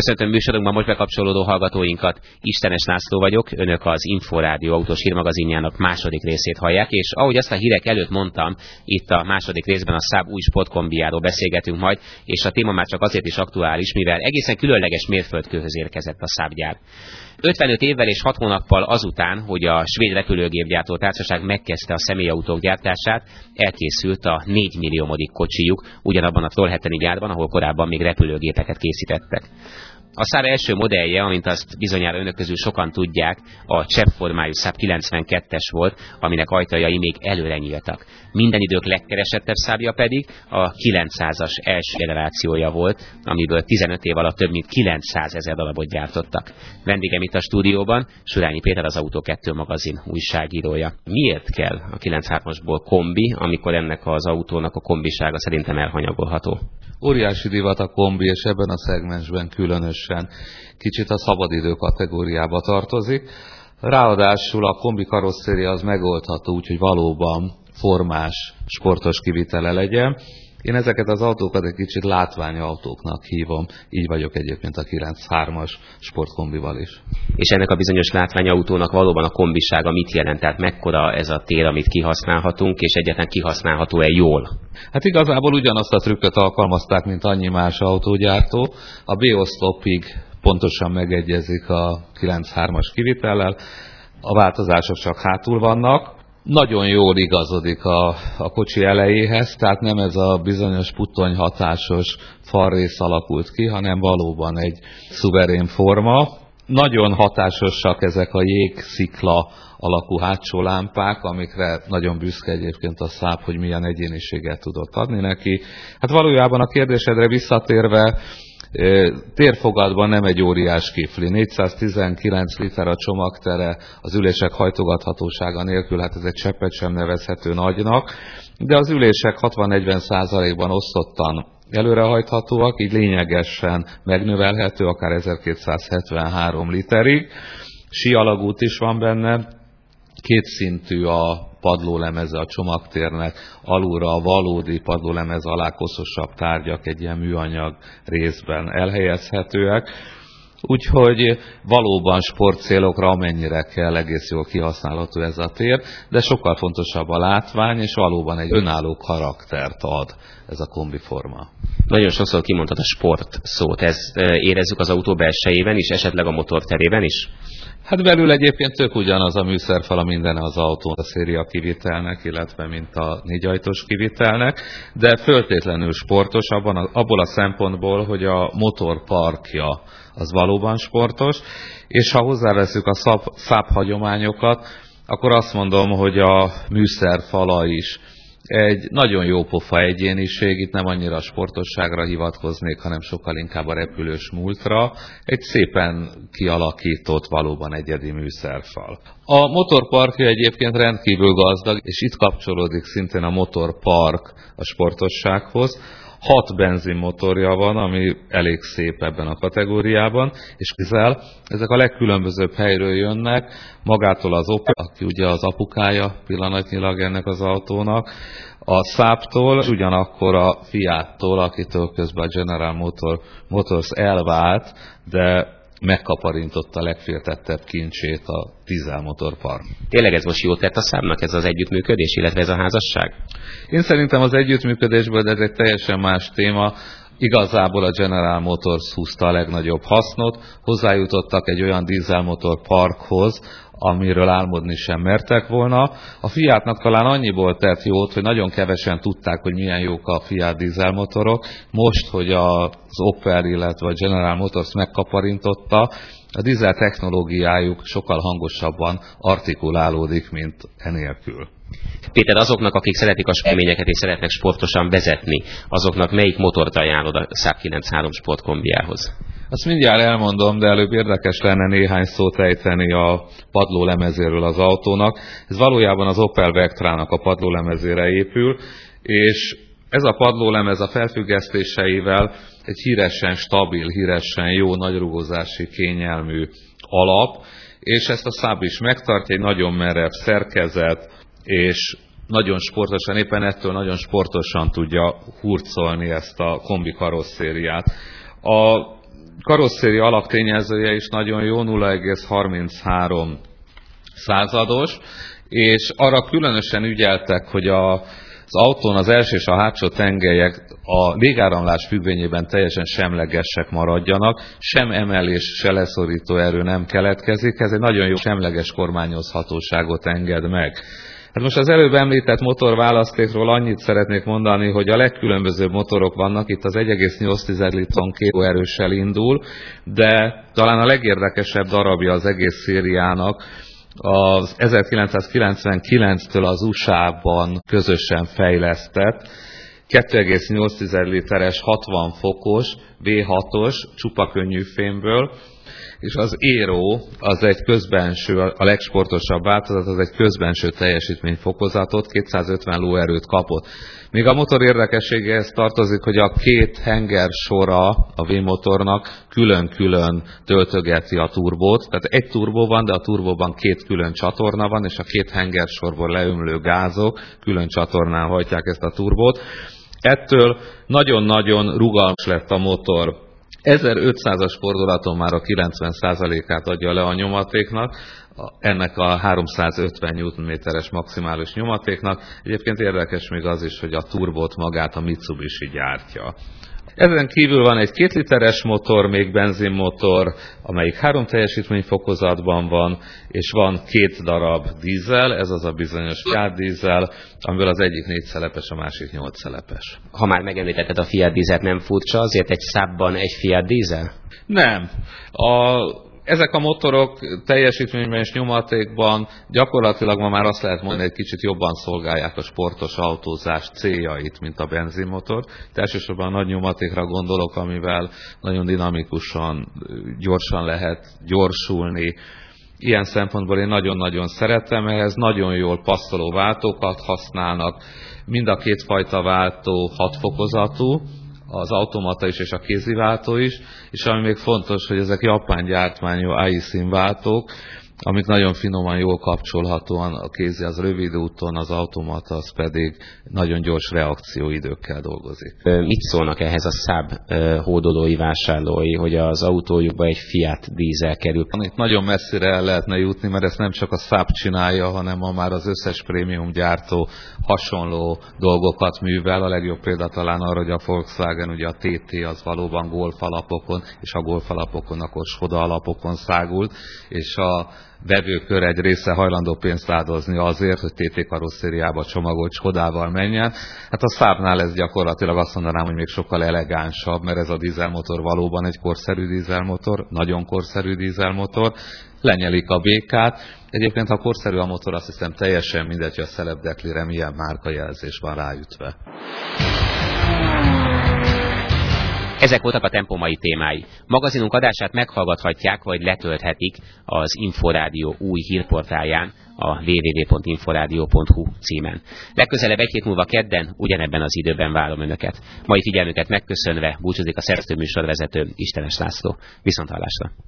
Köszöntöm műsorunkban most bekapcsolódó hallgatóinkat. Istenes László vagyok, önök az Inforádió autós hírmagazinjának második részét hallják, és ahogy azt a hírek előtt mondtam, itt a második részben a Száb új sportkombiáról beszélgetünk majd, és a téma már csak azért is aktuális, mivel egészen különleges mérföldkőhöz érkezett a Száb gyár. 55 évvel és 6 hónappal azután, hogy a svéd repülőgépgyártó társaság megkezdte a személyautók gyártását, elkészült a 4 milliómodik kocsijuk, ugyanabban a Trollhetteni gyárban, ahol korábban még repülőgépeket készítettek. A szár első modellje, amint azt bizonyára önök közül sokan tudják, a cseppformájú száp 92-es volt, aminek ajtajai még előre nyíltak. Minden idők legkeresettebb szábja pedig a 900-as első generációja volt, amiből 15 év alatt több mint 900 ezer darabot gyártottak. Vendégem itt a stúdióban, Surányi Péter az Autó 2 magazin újságírója. Miért kell a 93-asból kombi, amikor ennek az autónak a kombisága szerintem elhanyagolható? Óriási divat a kombi, és ebben a szegmensben különösen kicsit a szabadidő kategóriába tartozik. Ráadásul a kombi karosszéria az megoldható, úgyhogy valóban formás, sportos kivitele legyen. Én ezeket az autókat egy kicsit látványautóknak hívom, így vagyok egyébként a 93-as sportkombival is. És ennek a bizonyos látványautónak valóban a kombisága mit jelent? Tehát mekkora ez a tér, amit kihasználhatunk, és egyáltalán kihasználható-e jól? Hát igazából ugyanazt a trükköt alkalmazták, mint annyi más autógyártó. A B-oszlopig pontosan megegyezik a 93-as kivitellel, a változások csak hátul vannak, nagyon jól igazodik a, a kocsi elejéhez, tehát nem ez a bizonyos puttony hatásos falrész alakult ki, hanem valóban egy szuverén forma. Nagyon hatásosak ezek a jégszikla alakú hátsó lámpák, amikre nagyon büszke egyébként a száp, hogy milyen egyéniséget tudott adni neki. Hát valójában a kérdésedre visszatérve, Térfogatban nem egy óriás kifli. 419 liter a csomagtere, az ülések hajtogathatósága nélkül, hát ez egy cseppet sem nevezhető nagynak, de az ülések 60-40 százalékban osztottan előrehajthatóak, így lényegesen megnövelhető, akár 1273 literig. Sí alagút is van benne, kétszintű a padlólemeze a csomagtérnek, alulra a valódi padlólemez alá koszosabb tárgyak egy ilyen műanyag részben elhelyezhetőek. Úgyhogy valóban sportcélokra amennyire kell egész jól kihasználható ez a tér, de sokkal fontosabb a látvány, és valóban egy önálló karaktert ad ez a kombiforma. Nagyon sokszor kimondhat a sport szót. Ezt érezzük az autó belsejében is, esetleg a motor terében is? Hát belül egyébként tök ugyanaz a műszerfal a minden az autó a széria kivitelnek, illetve mint a négyajtós kivitelnek, de föltétlenül sportos abban abból a szempontból, hogy a motor parkja az valóban sportos, és ha hozzáveszünk a szab, száp hagyományokat, akkor azt mondom, hogy a műszerfala is egy nagyon jó pofa egyéniség, itt nem annyira a sportosságra hivatkoznék, hanem sokkal inkább a repülős múltra, egy szépen kialakított, valóban egyedi műszerfal. A motorparkja egyébként rendkívül gazdag, és itt kapcsolódik szintén a motorpark a sportossághoz, hat benzinmotorja van, ami elég szép ebben a kategóriában, és közel ezek a legkülönbözőbb helyről jönnek, magától az Opel, aki ugye az apukája pillanatnyilag ennek az autónak, a Száptól, ugyanakkor a Fiattól, akitől közben a General Motor, Motors elvált, de megkaparintotta a legféltettebb kincsét a dízelmotorpark. Tényleg ez most jót tett a számnak ez az együttműködés, illetve ez a házasság? Én szerintem az együttműködésből, de ez egy teljesen más téma, Igazából a General Motors húzta a legnagyobb hasznot, hozzájutottak egy olyan dízelmotor parkhoz, amiről álmodni sem mertek volna. A Fiatnak talán annyiból tett jót, hogy nagyon kevesen tudták, hogy milyen jók a Fiat dízelmotorok. Most, hogy az Opel, illetve a General Motors megkaparintotta, a dízel technológiájuk sokkal hangosabban artikulálódik, mint enélkül. Péter, azoknak, akik szeretik a sportményeket és szeretnek sportosan vezetni, azoknak melyik motort ajánlod a Saab 93 sportkombiához? Azt mindjárt elmondom, de előbb érdekes lenne néhány szót ejteni a padlólemezéről az autónak. Ez valójában az Opel Vectra-nak a padlólemezére épül, és ez a padlólemez a felfüggesztéseivel egy híresen stabil, híresen jó, nagyrugózási kényelmű alap, és ezt a száb is megtartja, egy nagyon merev szerkezet, és nagyon sportosan, éppen ettől nagyon sportosan tudja hurcolni ezt a kombi karosszériát. A karosszéri alaktényezője is nagyon jó, 0,33 százados, és arra különösen ügyeltek, hogy a az autón az első és a hátsó tengelyek a légáramlás függvényében teljesen semlegesek maradjanak, sem emelés, se leszorító erő nem keletkezik, ez egy nagyon jó semleges kormányozhatóságot enged meg. Hát most az előbb említett motorválasztékról annyit szeretnék mondani, hogy a legkülönbözőbb motorok vannak, itt az 1,8 litron erőssel indul, de talán a legérdekesebb darabja az egész szériának, az 1999-től az USA-ban közösen fejlesztett 2,8 literes 60 fokos V6-os csupa könnyű fémből, és az Aero az egy közbenső, a legsportosabb változat, az egy közbenső teljesítményfokozatot, 250 lóerőt kapott. Még a motor érdekességehez tartozik, hogy a két henger sora a V-motornak külön-külön töltögeti a turbót. Tehát egy turbó van, de a turbóban két külön csatorna van, és a két henger sorból leömlő gázok külön csatornán hajtják ezt a turbót. Ettől nagyon-nagyon rugalmas lett a motor 1500-as fordulaton már a 90%-át adja le a nyomatéknak, ennek a 350 Nm-es maximális nyomatéknak. Egyébként érdekes még az is, hogy a turbót magát a Mitsubishi gyártja. Ezen kívül van egy két literes motor, még benzinmotor, amelyik három teljesítményfokozatban van, és van két darab dízel, ez az a bizonyos Fiat dízel, amiből az egyik négy szelepes, a másik nyolc szelepes. Ha már megemlítetted a Fiat dízet, nem furcsa azért egy szábban egy Fiat dízel? Nem. A ezek a motorok teljesítményben és nyomatékban gyakorlatilag ma már azt lehet mondani, egy kicsit jobban szolgálják a sportos autózás céljait, mint a benzinmotor. Elsősorban a nagy nyomatékra gondolok, amivel nagyon dinamikusan, gyorsan lehet gyorsulni. Ilyen szempontból én nagyon-nagyon szeretem, ehhez nagyon jól passzoló váltókat használnak, mind a két fajta váltó hatfokozatú, az automata is és a kéziváltó is, és ami még fontos, hogy ezek japán gyártmányú AI váltók, amik nagyon finoman jól kapcsolhatóan, a kézi az rövid úton, az automata az pedig nagyon gyors reakcióidőkkel dolgozik. Mit szólnak ehhez a száb hódolói vásárlói, hogy az autójukba egy Fiat dízel kerül? Itt nagyon messzire el lehetne jutni, mert ezt nem csak a száb csinálja, hanem ma már az összes prémium gyártó hasonló dolgokat művel. A legjobb példa talán arra, hogy a Volkswagen, ugye a TT az valóban golf alapokon, és a golf alapokon akkor Skoda alapokon szágult, és a vevőkör egy része hajlandó pénzt áldozni azért, hogy TT karosszériába csomagolt Skodával menjen. Hát a Szábnál ez gyakorlatilag azt mondanám, hogy még sokkal elegánsabb, mert ez a dízelmotor valóban egy korszerű dízelmotor, nagyon korszerű dízelmotor, lenyelik a békát. Egyébként, ha korszerű a motor, azt hiszem teljesen mindegy, hogy a szelepdeklire milyen márkajelzés van ráütve. Ezek voltak a Tempo mai témái. Magazinunk adását meghallgathatják, vagy letölthetik az Inforádió új hírportáján, a www.inforádió.hu címen. Legközelebb egy hét múlva kedden, ugyanebben az időben várom Önöket. Mai figyelmüket megköszönve búcsúzik a szerző műsorvezető Istenes László. Viszontlátásra!